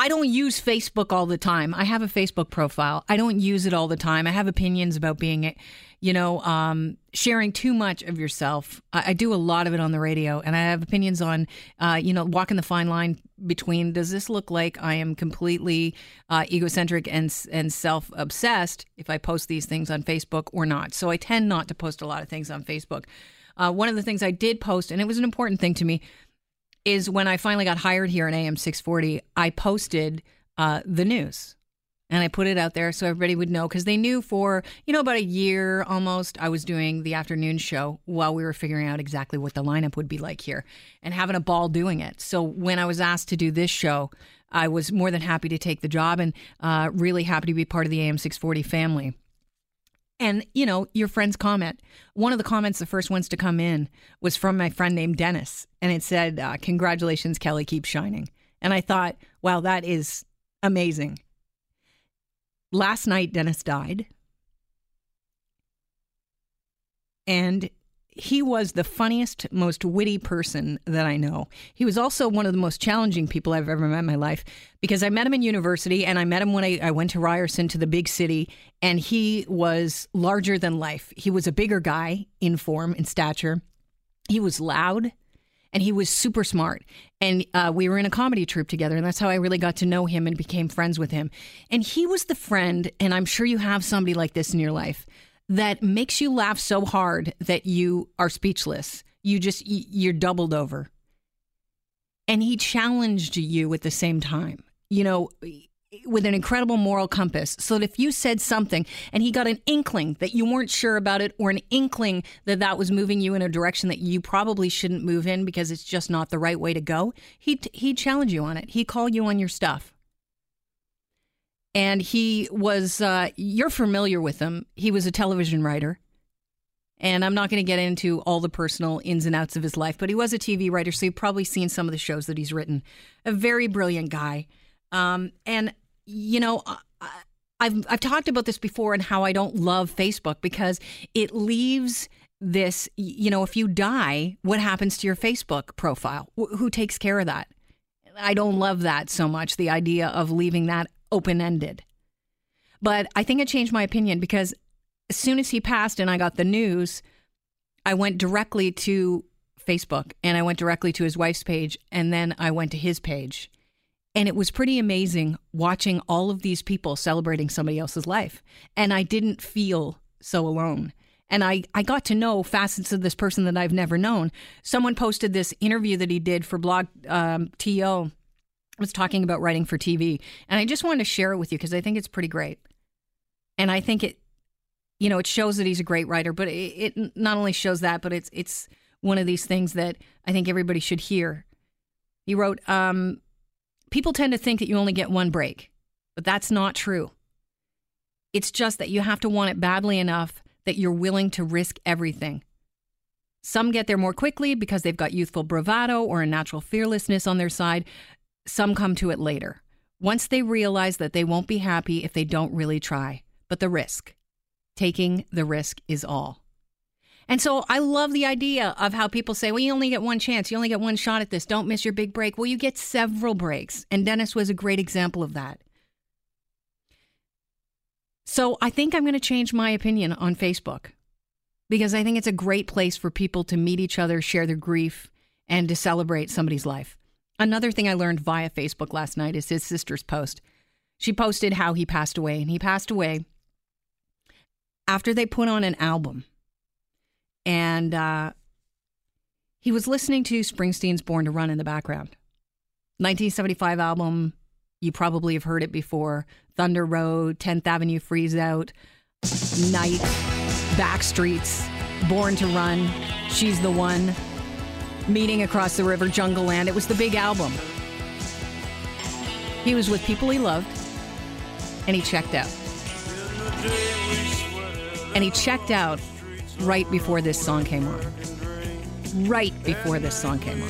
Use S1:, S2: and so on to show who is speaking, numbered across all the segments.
S1: I don't use Facebook all the time. I have a Facebook profile. I don't use it all the time. I have opinions about being, you know, um, sharing too much of yourself. I, I, do a lot of it on the radio, and I have opinions on, uh, you know, walking the fine line between does this look like I am completely uh, egocentric and and self obsessed if I post these things on Facebook or not. So I tend not to post a lot of things on Facebook. Uh, one of the things I did post, and it was an important thing to me, is when I finally got hired here at AM 640, I posted uh, the news and I put it out there so everybody would know because they knew for, you know, about a year almost, I was doing the afternoon show while we were figuring out exactly what the lineup would be like here and having a ball doing it. So when I was asked to do this show, I was more than happy to take the job and uh, really happy to be part of the AM 640 family. And, you know, your friend's comment. One of the comments, the first ones to come in, was from my friend named Dennis. And it said, uh, Congratulations, Kelly, keep shining. And I thought, wow, that is amazing. Last night, Dennis died. And he was the funniest, most witty person that I know. He was also one of the most challenging people I've ever met in my life because I met him in university and I met him when I, I went to Ryerson to the big city, and he was larger than life. He was a bigger guy in form, in stature. He was loud and he was super smart. And uh, we were in a comedy troupe together, and that's how I really got to know him and became friends with him. And he was the friend, and I'm sure you have somebody like this in your life that makes you laugh so hard that you are speechless. You just, you're doubled over. And he challenged you at the same time, you know, with an incredible moral compass. So that if you said something and he got an inkling that you weren't sure about it or an inkling that that was moving you in a direction that you probably shouldn't move in because it's just not the right way to go, he'd, he'd challenge you on it. He'd call you on your stuff and he was uh, you're familiar with him. He was a television writer. And i'm not going to get into all the personal ins and outs of his life but he was a tv writer so you've probably seen some of the shows that he's written. A very brilliant guy. Um, and you know I've, I've talked about this before and how i don't love facebook because it leaves this you know if you die what happens to your facebook profile? Who takes care of that? I don't love that so much, the idea of leaving that open ended. But I think it changed my opinion because as soon as he passed and I got the news, I went directly to Facebook and I went directly to his wife's page and then I went to his page. And it was pretty amazing watching all of these people celebrating somebody else's life. And I didn't feel so alone. And I, I got to know facets of this person that I've never known. Someone posted this interview that he did for Blog um, TO was talking about writing for TV. And I just wanted to share it with you because I think it's pretty great. And I think it, you know, it shows that he's a great writer, but it, it not only shows that, but it's it's one of these things that I think everybody should hear. He wrote, um, people tend to think that you only get one break, but that's not true. It's just that you have to want it badly enough that you're willing to risk everything. Some get there more quickly because they've got youthful bravado or a natural fearlessness on their side. Some come to it later, once they realize that they won't be happy if they don't really try. But the risk, taking the risk is all. And so I love the idea of how people say, well, you only get one chance. You only get one shot at this. Don't miss your big break. Well, you get several breaks. And Dennis was a great example of that. So I think I'm going to change my opinion on Facebook because I think it's a great place for people to meet each other, share their grief, and to celebrate somebody's life. Another thing I learned via Facebook last night is his sister's post. She posted how he passed away, and he passed away after they put on an album. And uh, he was listening to Springsteen's Born to Run in the background. 1975 album, you probably have heard it before Thunder Road, 10th Avenue Freeze Out, Night, Backstreets, Born to Run, She's the One meeting across the river, Jungleland. It was the big album. He was with people he loved, and he checked out. And he checked out right before this song came on. Right before this song came on.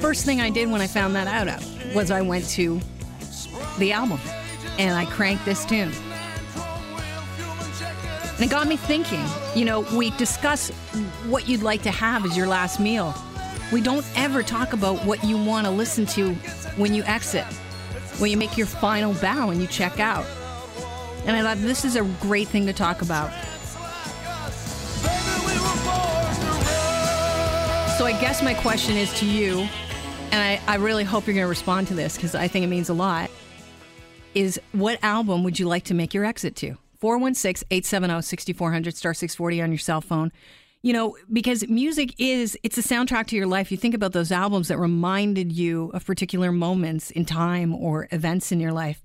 S1: First thing I did when I found that out was I went to the album and I cranked this tune. And it got me thinking. You know, we discuss what you'd like to have as your last meal. We don't ever talk about what you want to listen to when you exit, when you make your final bow and you check out. And I thought this is a great thing to talk about. So I guess my question is to you, and I, I really hope you're going to respond to this because I think it means a lot, is what album would you like to make your exit to? 416 870 6400 star 640 on your cell phone. You know, because music is, it's a soundtrack to your life. You think about those albums that reminded you of particular moments in time or events in your life.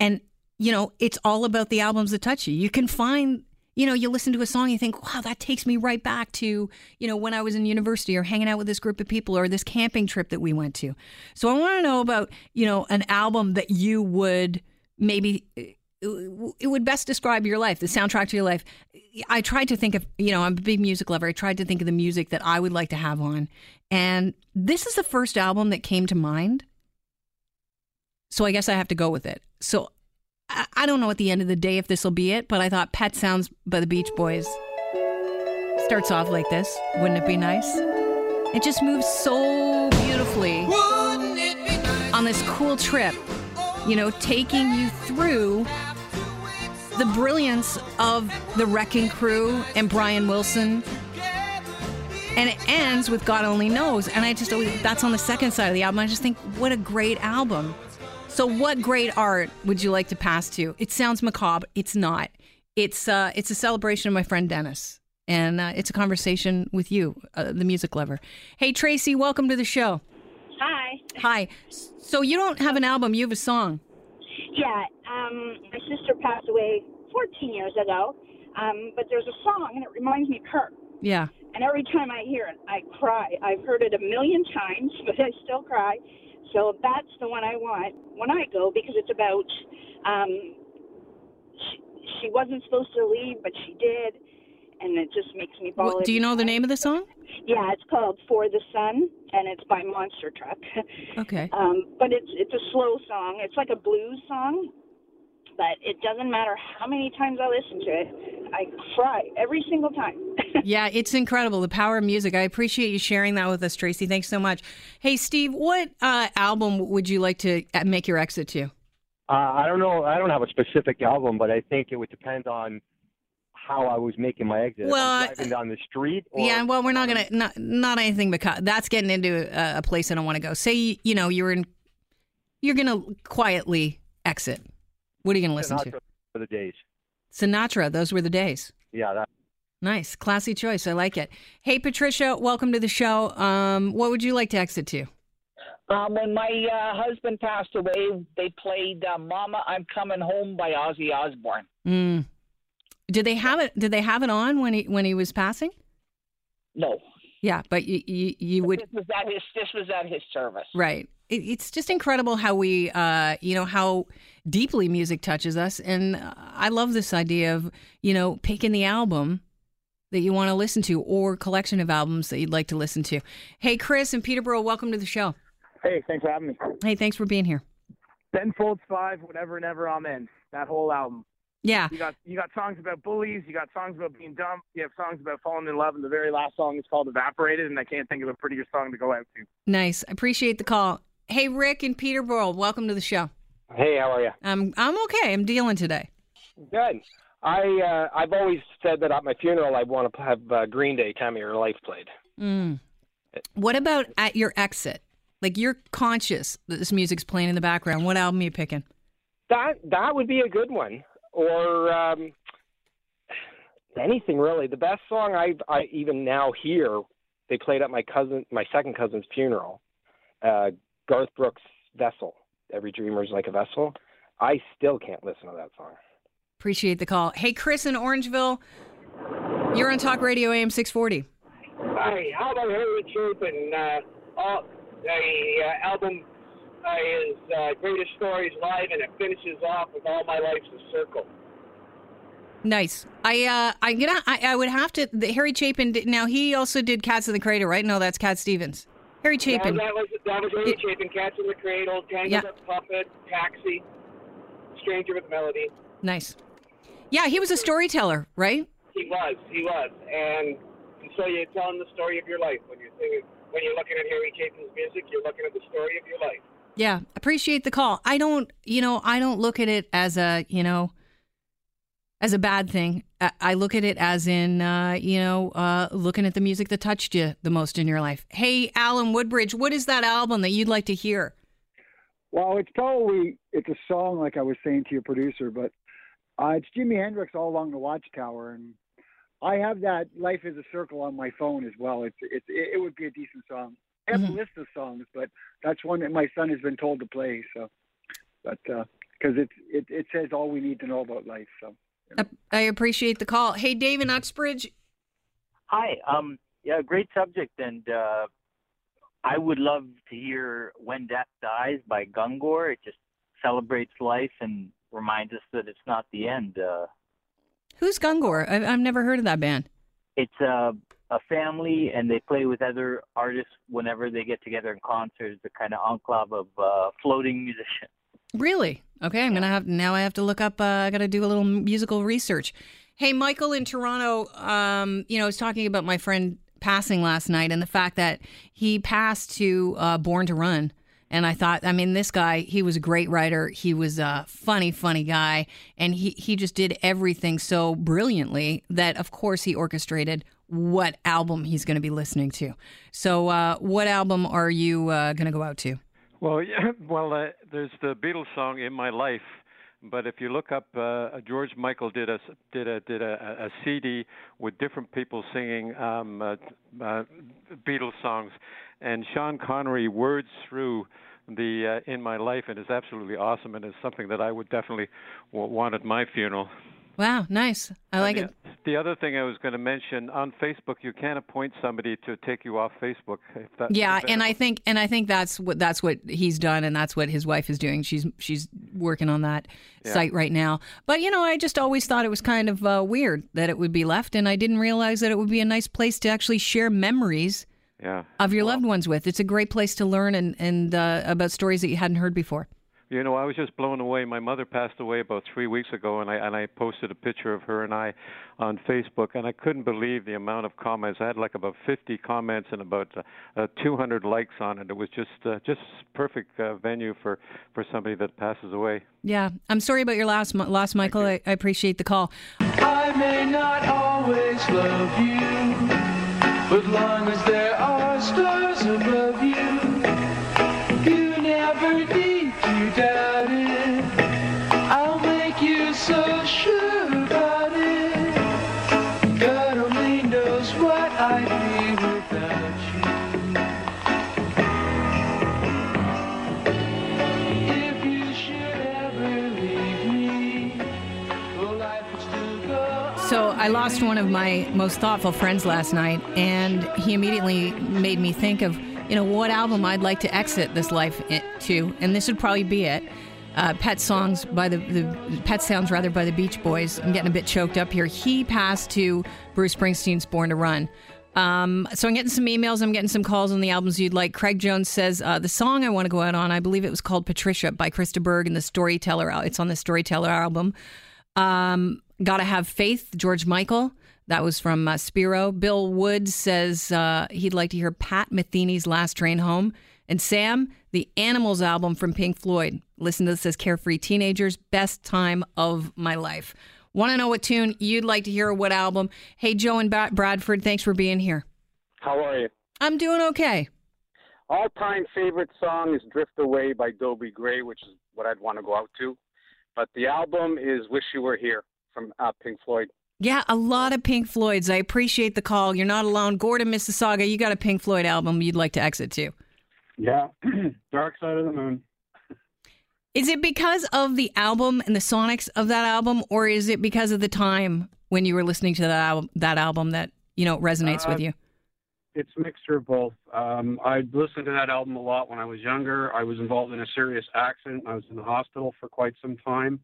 S1: And, you know, it's all about the albums that touch you. You can find you know, you listen to a song, you think, wow, that takes me right back to, you know, when I was in university or hanging out with this group of people or this camping trip that we went to. So I want to know about, you know, an album that you would maybe it would best describe your life, the soundtrack to your life. I tried to think of, you know, I'm a big music lover. I tried to think of the music that I would like to have on. And this is the first album that came to mind. So I guess I have to go with it. So I, I don't know at the end of the day if this will be it, but I thought Pet Sounds by the Beach Boys starts off like this. Wouldn't it be nice? It just moves so beautifully nice? on this cool trip, you know, taking you through the brilliance of the Wrecking Crew and Brian Wilson. And it ends with God Only Knows. And I just, that's on the second side of the album. I just think, what a great album. So, what great art would you like to pass to? It sounds macabre. It's not. It's, uh, it's a celebration of my friend Dennis. And uh, it's a conversation with you, uh, the music lover. Hey, Tracy, welcome to the show.
S2: Hi.
S1: Hi. So, you don't have an album, you have a song.
S2: Yeah, um, my sister passed away 14 years ago, um, but there's a song and it reminds me of her.
S1: Yeah.
S2: And every time I hear it, I cry. I've heard it a million times, but I still cry. So that's the one I want when I go because it's about um, she, she wasn't supposed to leave, but she did, and it just makes me bawl.
S1: do you know the name of the song?
S2: Yeah, it's called "For the Sun," and it's by Monster Truck.
S1: Okay.
S2: um, but it's it's a slow song. It's like a blues song, but it doesn't matter how many times I listen to it. I cry every single time.
S1: yeah, it's incredible the power of music. I appreciate you sharing that with us, Tracy. Thanks so much. Hey, Steve, what uh, album would you like to uh, make your exit to?
S3: Uh, I don't know. I don't have a specific album, but I think it would depend on how I was making my exit.
S1: Well,
S3: driving down the street.
S1: yeah, well, we're not gonna not not anything because that's getting into a, a place I don't want to go. Say you know you're in, you're gonna quietly exit. What are you gonna listen
S3: Sinatra
S1: to?
S3: For the days.
S1: Sinatra. Those were the days.
S3: Yeah, that.
S1: Nice, classy choice. I like it. Hey, Patricia, welcome to the show. Um, what would you like to exit to?
S4: Um, when my uh, husband passed away, they played uh, "Mama, I'm Coming Home" by Ozzy Osbourne.
S1: Mm. Did they have it? Did they have it on when he when he was passing?
S4: No.
S1: Yeah, but you you, you would.
S4: This was at his. This was at his service.
S1: Right. It, it's just incredible how we, uh, you know, how deeply music touches us, and I love this idea of you know picking the album that you want to listen to or collection of albums that you'd like to listen to. Hey, Chris and Peterborough, welcome to the show.
S5: Hey, thanks for having me.
S1: Hey, thanks for being here.
S5: Ben Folds Five, whatever and ever I'm in. That whole album.
S1: Yeah.
S5: You got you got songs about bullies. You got songs about being dumb. You have songs about falling in love, and the very last song is called "Evaporated," and I can't think of a prettier song to go out to.
S1: Nice. I appreciate the call. Hey, Rick and Peter Peterborough, welcome to the show.
S6: Hey, how are you?
S1: I'm I'm okay. I'm dealing today.
S6: Good. I uh, I've always said that at my funeral I want to have uh, Green Day "Time of Your Life" played.
S1: Mm. What about at your exit? Like you're conscious that this music's playing in the background. What album are you picking?
S6: That that would be a good one, or um, anything really. The best song I I even now hear they played at my cousin my second cousin's funeral. Uh, Garth Brooks' "Vessel." Every dreamer's like a vessel. I still can't listen to that song.
S1: Appreciate the call. Hey, Chris in Orangeville, you're on Talk Radio AM 640.
S7: Hi, how about Harry Troop and uh, all, The uh, album uh, is uh, Greatest Stories Live, and it finishes off with All My Life's a Circle.
S1: Nice. I uh, I gonna I, I would have to. The, Harry Chapin. Did, now he also did Cats in the Cradle, right? No, that's Cat Stevens. Harry Chapin.
S7: No, that was that was Harry
S1: It-
S7: Chapin. Cats in the Cradle, Tangled
S1: Yeah.
S7: Up Puppet, Taxi, Stranger with Melody.
S1: Nice. Yeah, he was a storyteller, right?
S7: He was, he was, and, and so you're telling the story of your life when you're singing. When you're looking at Harry Chapin's music, you're looking at the story of your life.
S1: Yeah, appreciate the call. I don't, you know, I don't look at it as a, you know, as a bad thing. I, look at it as in, uh, you know, uh, looking at the music that touched you the most in your life. Hey, Alan Woodbridge, what is that album that you'd like to hear?
S8: Well, it's probably it's a song like I was saying to your producer, but uh, it's Jimi Hendrix all along the Watchtower, and I have that "Life Is a Circle" on my phone as well. It's it's it, it would be a decent song. I have
S1: Mhm.
S8: a list of songs, but that's one that my son has been told to play. So, but because it's it it says all we need to know about life. So.
S1: I, I appreciate the call. Hey, Dave in Uxbridge,
S9: Hi. Um. Yeah. Great subject, and uh, I would love to hear "When Death Dies" by Gungor. It just celebrates life and reminds us that it's not the end. Uh,
S1: who's Gungor? I, I've never heard of that band.
S9: it's a a family, and they play with other artists whenever they get together in concerts. The kind of enclave of uh, floating musicians.
S1: Really? Okay, I'm gonna have now. I have to look up. Uh, I got to do a little musical research. Hey, Michael in Toronto. Um, you know, I was talking about my friend passing last night and the fact that he passed to uh, Born to Run. And I thought, I mean, this guy, he was a great writer. He was a funny, funny guy. And he, he just did everything so brilliantly that, of course, he orchestrated what album he's going to be listening to. So, uh, what album are you uh, going to go out to?
S10: Well, yeah, well, uh, there's the Beatles song "In My Life," but if you look up, uh, George Michael did a did a did a, a CD with different people singing um, uh, uh, Beatles songs, and Sean Connery words through the uh, "In My Life," and it's absolutely awesome, and it's something that I would definitely want at my funeral.
S1: Wow, nice. I like
S10: the,
S1: it.
S10: The other thing I was going to mention on Facebook, you can't appoint somebody to take you off Facebook. If that,
S1: Yeah, and I think and I think that's what that's what he's done, and that's what his wife is doing. She's she's working on that
S10: Yeah.
S1: site right now. But you know, I just always thought it was kind of uh, weird that it would be left, and I didn't realize that it would be a nice place to actually share memories
S10: yeah.
S1: of your loved ones with. It's a great place to learn and and uh, about stories that you hadn't heard before.
S10: You know, I was just blown away. My mother passed away about three weeks ago, and I and I posted a picture of her and I on Facebook, and I couldn't believe the amount of comments. I had like about 50 comments and about uh, uh, 200 likes on it. It was just uh, just perfect uh, venue for for somebody that passes away.
S1: Yeah, I'm sorry about your loss, Mi- loss, Michael. I, I appreciate the call.
S11: I may not always love you, but long as there are stars above you, you
S1: I lost one of my most thoughtful friends last night, and he immediately made me think of, you know, what album I'd like to exit this life to, and this would probably be it. Uh, Pet songs by the, the Pet sounds rather by the Beach Boys. I'm getting a bit choked up here. He passed to Bruce Springsteen's Born to Run. Um, so I'm getting some emails. I'm getting some calls on the albums you'd like. Craig Jones says uh, the song I want to go out on. I believe it was called Patricia by Chris de Burgh and the Storyteller. It's on the Storyteller album. Um, Gotta have faith, George Michael. That was from uh, Spiro. Bill Wood says uh, he'd like to hear Pat Metheny's Last Train Home. And Sam, the Animals album from Pink Floyd. Listen to this as Carefree Teenagers, best time of my life. Want to know what tune you'd like to hear or what album? Hey, Joe and Ba- Bradford, thanks for being here.
S12: How are you?
S1: I'm doing okay.
S12: All time favorite song is Drift Away by Dobie Gray, which is what I'd want to go out to. But the album is Wish You Were Here from uh, Pink Floyd.
S1: Yeah, a lot of Pink Floyds. I appreciate the call. You're not alone. Gordon, Mississauga, you got a Pink Floyd album you'd like to exit to.
S13: Yeah, Dark Side of the Moon.
S1: Is it because of the album and the sonics of that album, or is it because of the time when you were listening to that album, that album that you know resonates with
S13: Uh,
S1: you?
S13: it's a mixture of both. Um, I listened to that album a lot when I was younger. I was involved in a serious accident. I was in the hospital for quite some time,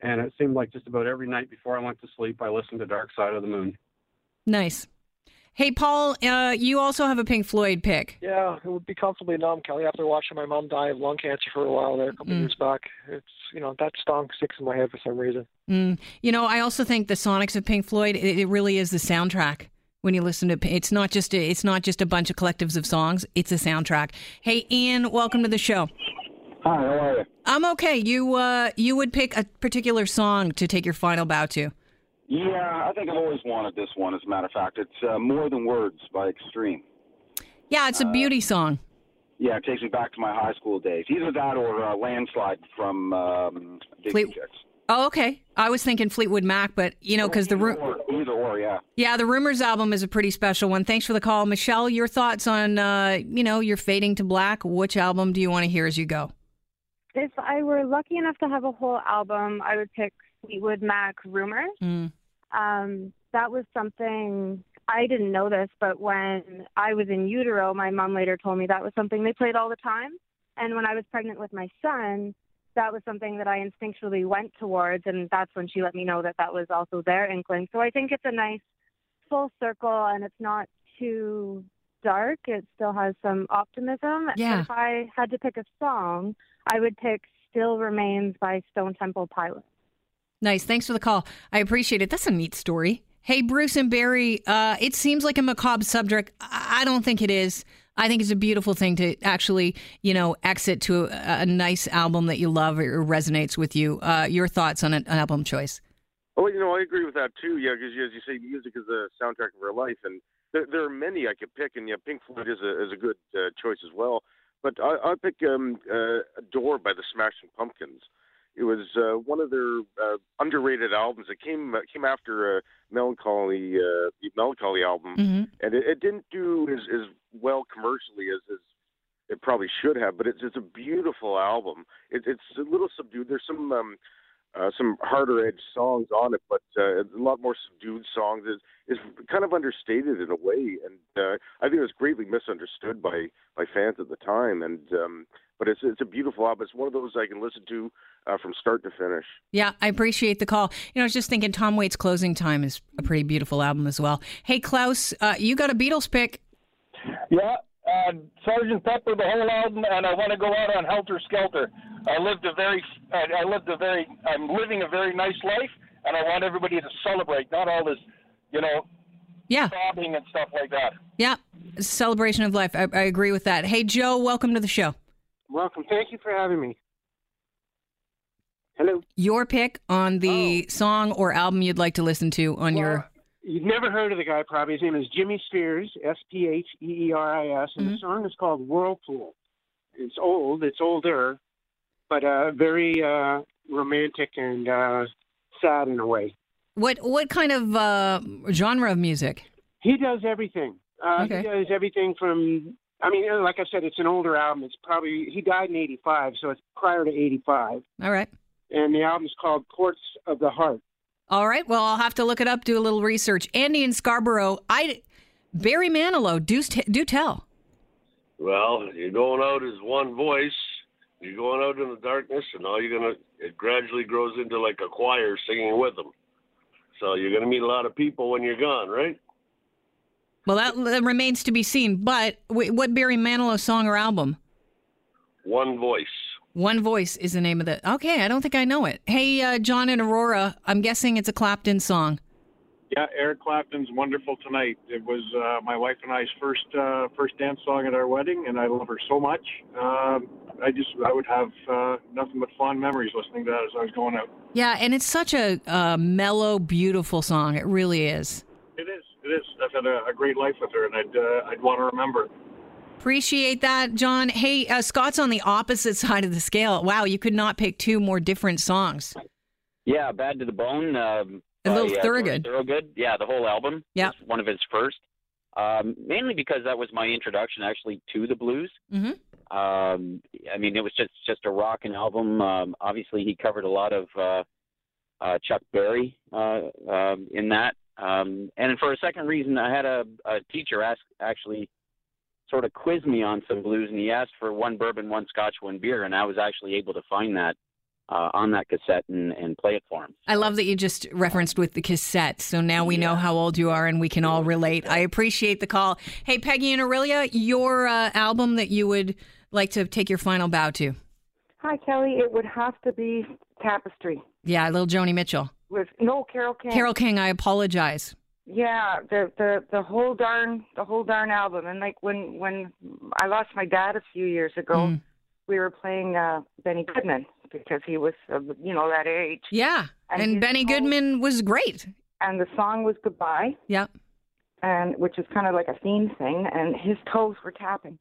S13: and it seemed like just about every night before I went to sleep, I listened to Dark Side of the Moon.
S1: Nice. Hey, Paul, uh, you also have a Pink Floyd pick.
S14: Yeah, it would be comfortably numb, Kelly. After watching my mom die of lung cancer for a while there, a couple
S1: Mm.
S14: years back, it's you know that song sticks in my head for some reason.
S1: Mm. You know, I also think the Sonics of Pink Floyd. It, it really is the soundtrack. When you listen to, it's not just a, it's not just a bunch of collectives of songs. It's a soundtrack. Hey, Ian, welcome to the show.
S15: Hi, how are you?
S1: I'm okay. You uh, you would pick a particular song to take your final bow to.
S15: Yeah, I think I've always wanted this one. As a matter of fact, it's uh, "More Than Words" by Extreme.
S1: Yeah, it's a beauty song.
S15: Yeah, it takes me back to my high school days. Either that or uh, "Landslide" from um, Big
S1: Fleet-
S15: Chicks.
S1: Oh, okay. I was thinking Fleetwood Mac, but you know, because the ru-
S15: Or, either or, yeah.
S1: yeah, the Rumors album is a pretty special one. Thanks for the call, Michelle. Your thoughts on uh, you know, you're fading to black. Which album do you want to hear as you go?
S16: If I were lucky enough to have a whole album, I would pick Fleetwood Mac Rumors.
S1: Mm.
S16: Um, that was something I didn't know this, but when I was in utero, my mom later told me that was something they played all the time. And when I was pregnant with my son, that was something that I instinctually went towards, and that's when she let me know that that was also their inkling. So I think it's a nice full circle, and it's not too dark. It still has some optimism.
S1: Yeah.
S16: If I had to pick a song, I would pick "Still Remains" by Stone Temple Pilots.
S1: Nice. Thanks for the call. I appreciate it. That's a neat story. Hey, Bruce and Barry, uh, it seems like a macabre subject. I I don't think it is. I think it's a beautiful thing to actually, you know, exit to a, a nice album that you love or resonates with you. Uh, your thoughts on an, an album choice?
S17: Well, you know, I agree with that too. Yeah, because as you say, music is the soundtrack of our life, and there, there are many I could pick, and yeah, Pink Floyd is a is a good uh, choice as well. But I, I pick um, uh, "Door" by the Smashing Pumpkins. It was uh, one of their uh, underrated albums. It came uh, came after a Mellon Collie uh, Mellon Collie album,
S1: Mm-hmm.
S17: and it, it didn't do as as well commercially as, as it probably should have. But it's it's a beautiful album. It, it's a little subdued. There's some um, uh, some harder edge songs on it, but uh, a lot more subdued songs. It's, it's kind of understated in a way, and uh, I think it was greatly misunderstood by by fans at the time. And um, but it's it's a beautiful album. It's one of those I can listen to uh, from start to finish.
S1: Yeah, I appreciate the call. You know, I was just thinking Tom Waits' Closing Time is a pretty beautiful album as well. Hey, Klaus, uh, you got a Beatles pick.
S18: Yeah, uh, Sergeant Pepper, the whole album, and I want to go out on Helter Skelter. I lived a very, I I lived a very, I'm living a very nice life, and I want everybody to celebrate, not all this, you know,
S1: yeah,
S18: sobbing and stuff like that.
S1: Yeah, celebration of life. I, I agree with that. Hey, Joe, welcome to the show.
S19: Welcome. Thank you for having me. Hello.
S1: Your pick on the song or album you'd like to listen to on your.
S19: You've never heard of the guy, probably. His name is Jimmie Spheeris, S P H E E R I S, and the song is called Whirlpool. It's old, it's older, but uh, very uh, romantic and uh, sad in a way.
S1: What what kind of uh, genre of music?
S19: He does everything. Uh,
S1: Okay.
S19: He does everything from. I mean, uh, like I said, it's an older album. It's probably he died in '85, so it's prior to '85.
S1: All right.
S19: And the album's called Ports of the Heart.
S1: All right. Well, I'll have to look it up, do a little research. Andy in Scarborough, I Barry Manilow, do do tell.
S20: Well, you're going out as one voice. You're going out in the darkness, and all you're gonna it gradually grows into like a choir singing with them. So you're gonna meet a lot of people when you're gone, right?
S1: Well, that, that remains to be seen. But what Barry Manilow song or album?
S20: One voice.
S1: One Voice is the name of the. Okay, I don't think I know it. Hey, uh, John and Aurora, I'm guessing it's a Clapton song.
S21: Yeah, Eric Clapton's "Wonderful Tonight." It was uh, my wife and I's first uh, first dance song at our wedding, and I love her so much. Um, I just I would have uh, nothing but fond memories listening to that as I was going out.
S1: Yeah, and it's such a uh, mellow, beautiful song. It really is.
S21: It is. It is. I've had a, a great life with her, and I'd uh, I'd want to remember.
S1: Appreciate that, John. Hey, uh, Scott's on the opposite side of the scale. Wow, you could not pick two more different songs.
S22: Yeah, Bad to the Bone. Um,
S1: A little
S22: uh,
S1: Thorogood.
S22: Tony Thorogood. Yeah, the whole album.
S1: Yeah.
S22: one of his first. Um, mainly because that was my introduction actually to the blues.
S1: Mm-hmm.
S22: Um, I mean, it was just just a rocking album. Um, obviously, he covered a lot of uh, uh, Chuck Berry uh, um, in that, Um, and for a second reason, I had a, a teacher ask actually sort of quiz me on some blues, and he asked for one bourbon, one scotch, one beer, and I was actually able to find that uh, on that cassette and, and play it for him.
S1: I love that you just referenced with the cassette. So now we know how old you are and we can all relate. I appreciate the call. Hey, Peggy and Orillia, your uh, album that you would like to take your final bow to?
S23: Hi, Kelly. It would have to be Tapestry
S1: Yeah, little Joni Mitchell.
S23: with no Carole King.
S1: Carole King, I apologize.
S23: Yeah, the the the whole darn the whole darn album. And like when when I lost my dad a few years ago,
S1: Mm.
S23: we were playing uh Benny Goodman because he was uh, you know that age.
S1: Yeah.
S23: And
S1: And, Benny
S23: whole-
S1: Goodman was great.
S23: And the song was Goodbye.
S1: Yep.
S23: And which is kind of like a theme thing. And his toes were tapping.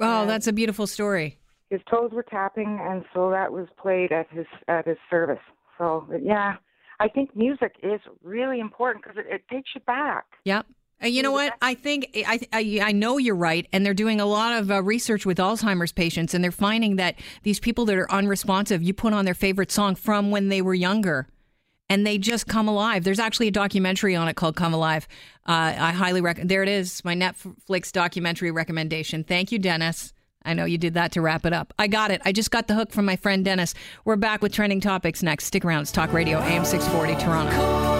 S1: Oh, that's a beautiful story.
S23: His toes were tapping, and so that was played at his at his service. So yeah, I think music is really important because it, it takes you back.
S1: Yep. Uh, you know what? I think I, I I know you're right, and they're doing a lot of uh, research with Alzheimer's patients, and they're finding that these people that are unresponsive, you put on their favorite song from when they were younger, and they just come alive. There's actually a documentary on it called "Come Alive." Uh, I highly recommend. There it is, my Netflix documentary recommendation. Thank you, Dennis. I know you did that to wrap it up. I got it. I just got the hook from my friend Dennis. We're back with trending topics next. Stick around. It's Talk Radio AM 640 Toronto.